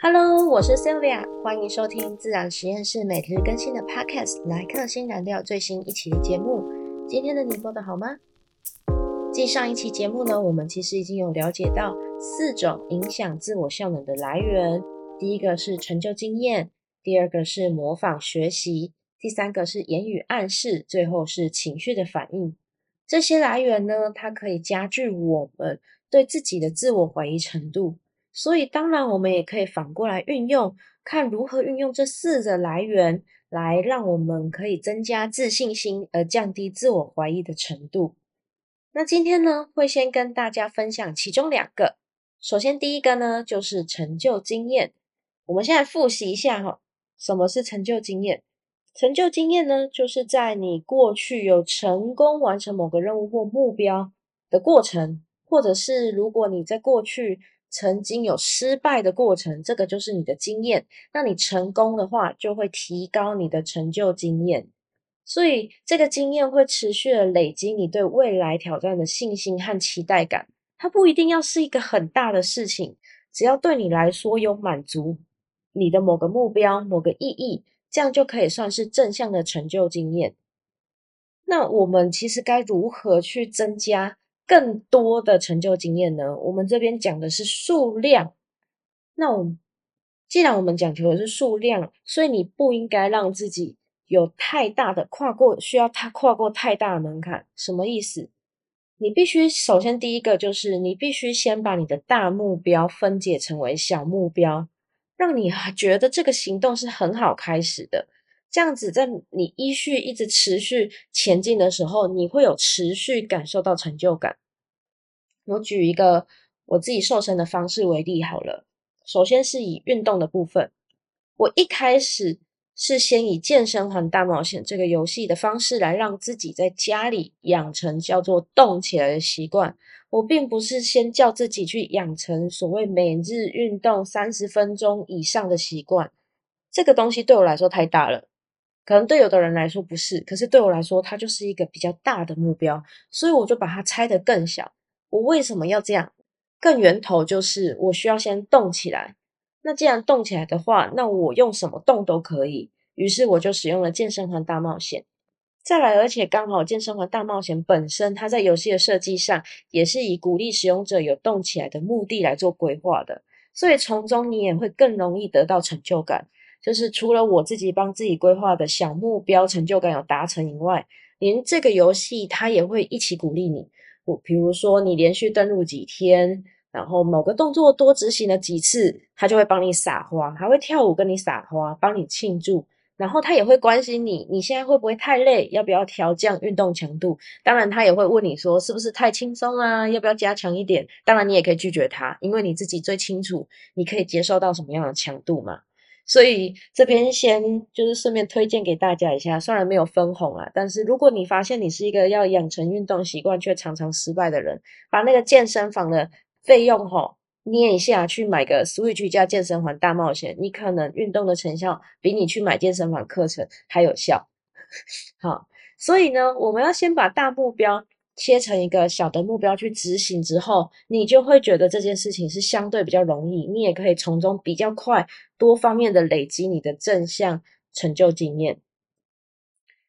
Hello，我是 Sylvia，欢迎收听自然实验室每日更新的 Podcast《来克新燃料》最新一期的节目。今天的你过得好吗？继上一期节目呢，我们其实已经有了解到四种影响自我效能的来源。第一个是成就经验，第二个是模仿学习，第三个是言语暗示，最后是情绪的反应。这些来源呢，它可以加剧我们对自己的自我怀疑程度。所以，当然我们也可以反过来运用，看如何运用这四个来源，来让我们可以增加自信心，而降低自我怀疑的程度。那今天呢，会先跟大家分享其中两个。首先，第一个呢，就是成就经验。我们现在复习一下哈，什么是成就经验？成就经验呢，就是在你过去有成功完成某个任务或目标的过程，或者是如果你在过去曾经有失败的过程，这个就是你的经验。那你成功的话，就会提高你的成就经验。所以这个经验会持续的累积你对未来挑战的信心和期待感。它不一定要是一个很大的事情，只要对你来说有满足。你的某个目标、某个意义，这样就可以算是正向的成就经验。那我们其实该如何去增加更多的成就经验呢？我们这边讲的是数量。那我既然我们讲求的是数量，所以你不应该让自己有太大的跨过，需要他跨过太大的门槛。什么意思？你必须首先第一个就是你必须先把你的大目标分解成为小目标。让你觉得这个行动是很好开始的，这样子在你依序一直持续前进的时候，你会有持续感受到成就感。我举一个我自己瘦身的方式为例好了，首先是以运动的部分，我一开始是先以健身环大冒险这个游戏的方式来让自己在家里养成叫做动起来的习惯。我并不是先叫自己去养成所谓每日运动三十分钟以上的习惯，这个东西对我来说太大了，可能对有的人来说不是，可是对我来说，它就是一个比较大的目标，所以我就把它拆得更小。我为什么要这样？更源头就是我需要先动起来。那既然动起来的话，那我用什么动都可以。于是我就使用了健身环大冒险。再来，而且刚好健身环大冒险本身，它在游戏的设计上也是以鼓励使用者有动起来的目的来做规划的，所以从中你也会更容易得到成就感。就是除了我自己帮自己规划的小目标成就感有达成以外，连这个游戏它也会一起鼓励你。我比如说你连续登录几天，然后某个动作多执行了几次，它就会帮你撒花，还会跳舞跟你撒花，帮你庆祝。然后他也会关心你，你现在会不会太累？要不要调降运动强度？当然，他也会问你说是不是太轻松啊？要不要加强一点？当然，你也可以拒绝他，因为你自己最清楚你可以接受到什么样的强度嘛。所以这边先就是顺便推荐给大家一下，虽然没有分红啊，但是如果你发现你是一个要养成运动习惯却常常失败的人，把那个健身房的费用吼。捏一下去买个 Switch 加健身环大冒险，你可能运动的成效比你去买健身房课程还有效。好，所以呢，我们要先把大目标切成一个小的目标去执行之后，你就会觉得这件事情是相对比较容易，你也可以从中比较快、多方面的累积你的正向成就经验。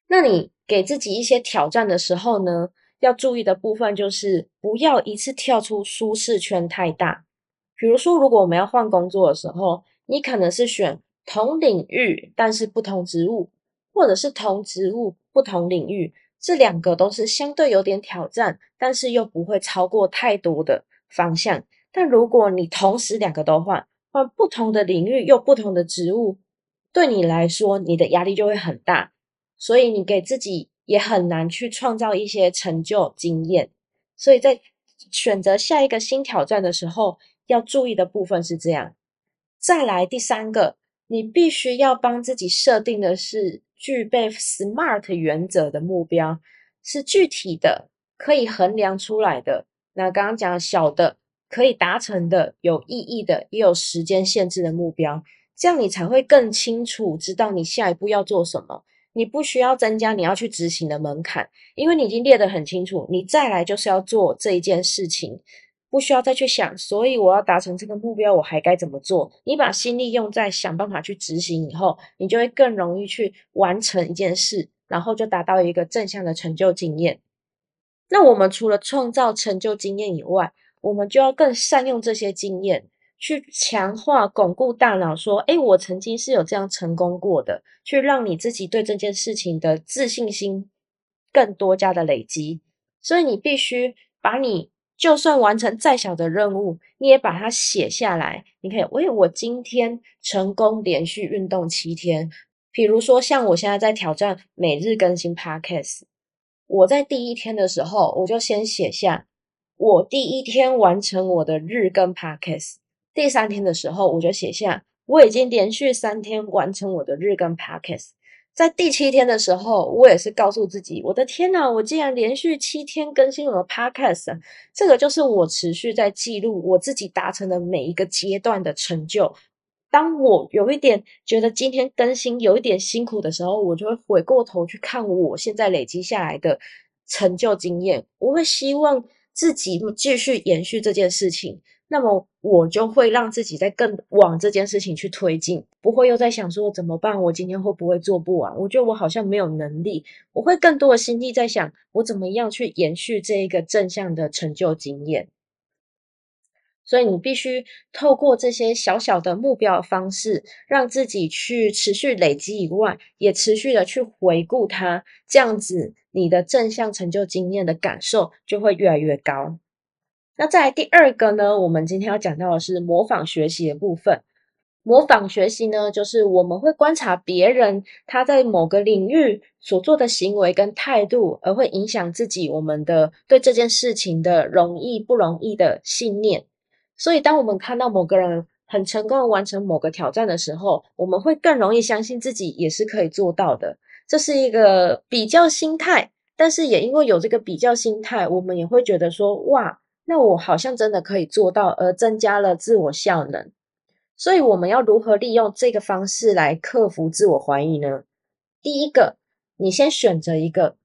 那你给自己一些挑战的时候呢，要注意的部分就是不要一次跳出舒适圈太大。比如说，如果我们要换工作的时候，你可能是选同领域但是不同职务，或者是同职务不同领域，这两个都是相对有点挑战，但是又不会超过太多的方向。但如果你同时两个都换，换不同的领域又不同的职务，对你来说，你的压力就会很大，所以你给自己也很难去创造一些成就经验。所以在选择下一个新挑战的时候，要注意的部分是这样，再来第三个，你必须要帮自己设定的是具备 SMART 原则的目标，是具体的、可以衡量出来的。那刚刚讲小的、可以达成的、有意义的、也有时间限制的目标，这样你才会更清楚知道你下一步要做什么。你不需要增加你要去执行的门槛，因为你已经列得很清楚，你再来就是要做这一件事情。不需要再去想，所以我要达成这个目标，我还该怎么做？你把心力用在想办法去执行以后，你就会更容易去完成一件事，然后就达到一个正向的成就经验。那我们除了创造成就经验以外，我们就要更善用这些经验，去强化、巩固大脑，说：“诶，我曾经是有这样成功过的。”去让你自己对这件事情的自信心更多加的累积。所以你必须把你。就算完成再小的任务，你也把它写下来。你可以，喂，我今天成功连续运动七天。比如说，像我现在在挑战每日更新 Podcast，我在第一天的时候，我就先写下我第一天完成我的日更 Podcast。第三天的时候，我就写下我已经连续三天完成我的日更 Podcast。在第七天的时候，我也是告诉自己：“我的天呐，我竟然连续七天更新我的 Podcast！” 这个就是我持续在记录我自己达成的每一个阶段的成就。当我有一点觉得今天更新有一点辛苦的时候，我就会回过头去看我现在累积下来的成就经验。我会希望自己继续延续这件事情。那么我就会让自己在更往这件事情去推进，不会又在想说怎么办？我今天会不会做不完？我觉得我好像没有能力。我会更多的心力在想我怎么样去延续这一个正向的成就经验。所以你必须透过这些小小的目标方式，让自己去持续累积以外，也持续的去回顾它，这样子你的正向成就经验的感受就会越来越高。那在第二个呢，我们今天要讲到的是模仿学习的部分。模仿学习呢，就是我们会观察别人他在某个领域所做的行为跟态度，而会影响自己我们的对这件事情的容易不容易的信念。所以，当我们看到某个人很成功的完成某个挑战的时候，我们会更容易相信自己也是可以做到的。这是一个比较心态，但是也因为有这个比较心态，我们也会觉得说，哇。那我好像真的可以做到，而增加了自我效能。所以我们要如何利用这个方式来克服自我怀疑呢？第一个，你先选择一个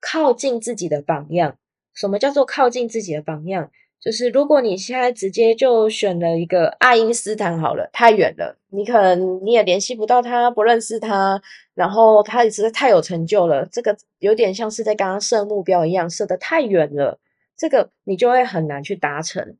靠近自己的榜样。什么叫做靠近自己的榜样？就是如果你现在直接就选了一个爱因斯坦好了，太远了，你可能你也联系不到他，不认识他，然后他也实在太有成就了，这个有点像是在刚刚设目标一样，设得太远了。这个你就会很难去达成，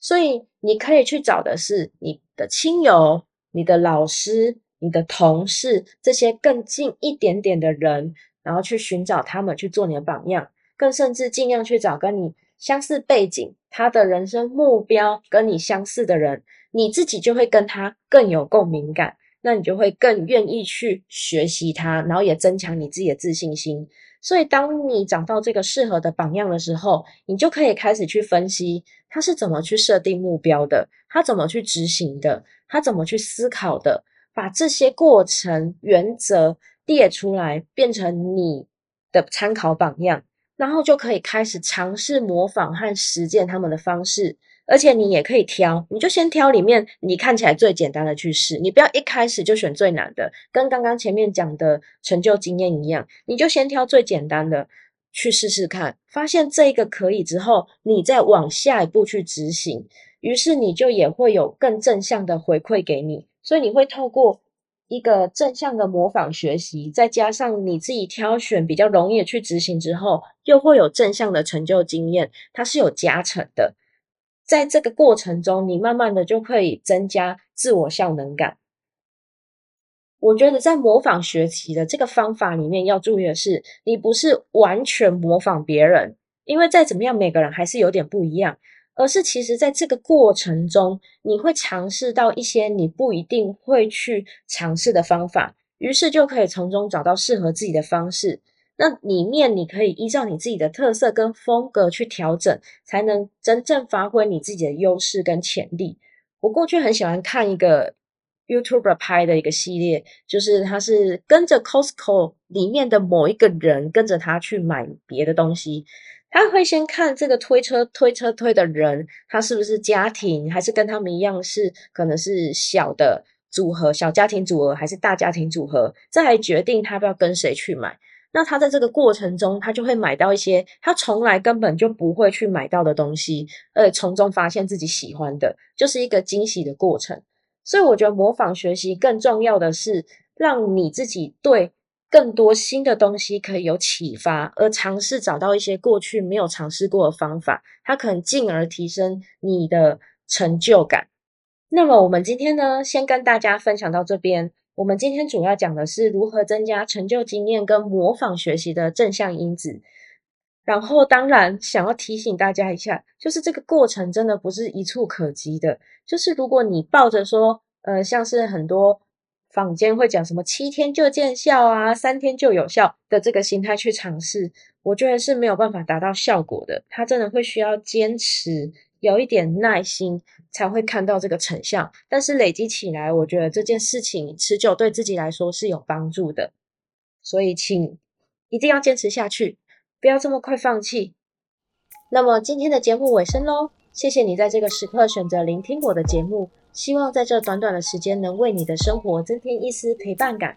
所以你可以去找的是你的亲友、你的老师、你的同事这些更近一点点的人，然后去寻找他们去做你的榜样，更甚至尽量去找跟你相似背景、他的人生目标跟你相似的人，你自己就会跟他更有共鸣感，那你就会更愿意去学习他，然后也增强你自己的自信心。所以，当你找到这个适合的榜样的时候，你就可以开始去分析他是怎么去设定目标的，他怎么去执行的，他怎么去思考的，把这些过程原则列出来，变成你的参考榜样，然后就可以开始尝试模仿和实践他们的方式。而且你也可以挑，你就先挑里面你看起来最简单的去试，你不要一开始就选最难的，跟刚刚前面讲的成就经验一样，你就先挑最简单的去试试看，发现这个可以之后，你再往下一步去执行，于是你就也会有更正向的回馈给你，所以你会透过一个正向的模仿学习，再加上你自己挑选比较容易的去执行之后，又会有正向的成就经验，它是有加成的。在这个过程中，你慢慢的就可以增加自我效能感。我觉得在模仿学习的这个方法里面，要注意的是，你不是完全模仿别人，因为再怎么样，每个人还是有点不一样。而是其实在这个过程中，你会尝试到一些你不一定会去尝试的方法，于是就可以从中找到适合自己的方式。那里面你可以依照你自己的特色跟风格去调整，才能真正发挥你自己的优势跟潜力。我过去很喜欢看一个 YouTuber 拍的一个系列，就是他是跟着 Costco 里面的某一个人跟着他去买别的东西，他会先看这个推车推车推的人，他是不是家庭，还是跟他们一样是可能是小的组合小家庭组合，还是大家庭组合，再来决定他要不要跟谁去买。那他在这个过程中，他就会买到一些他从来根本就不会去买到的东西，而从中发现自己喜欢的，就是一个惊喜的过程。所以我觉得模仿学习更重要的是，让你自己对更多新的东西可以有启发，而尝试找到一些过去没有尝试过的方法，它可能进而提升你的成就感。那么我们今天呢，先跟大家分享到这边。我们今天主要讲的是如何增加成就经验跟模仿学习的正向因子。然后，当然想要提醒大家一下，就是这个过程真的不是一触可及的。就是如果你抱着说，呃，像是很多坊间会讲什么七天就见效啊，三天就有效的这个心态去尝试，我觉得是没有办法达到效果的。它真的会需要坚持。有一点耐心才会看到这个成效，但是累积起来，我觉得这件事情持久对自己来说是有帮助的，所以请一定要坚持下去，不要这么快放弃。那么今天的节目尾声喽，谢谢你在这个时刻选择聆听我的节目，希望在这短短的时间能为你的生活增添一丝陪伴感。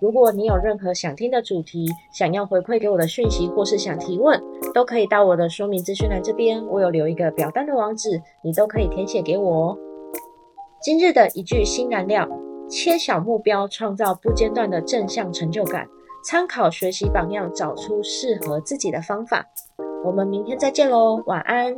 如果你有任何想听的主题，想要回馈给我的讯息，或是想提问，都可以到我的说明资讯栏这边，我有留一个表单的网址，你都可以填写给我哦。今日的一句新燃料：切小目标，创造不间断的正向成就感。参考学习榜样，找出适合自己的方法。我们明天再见喽，晚安。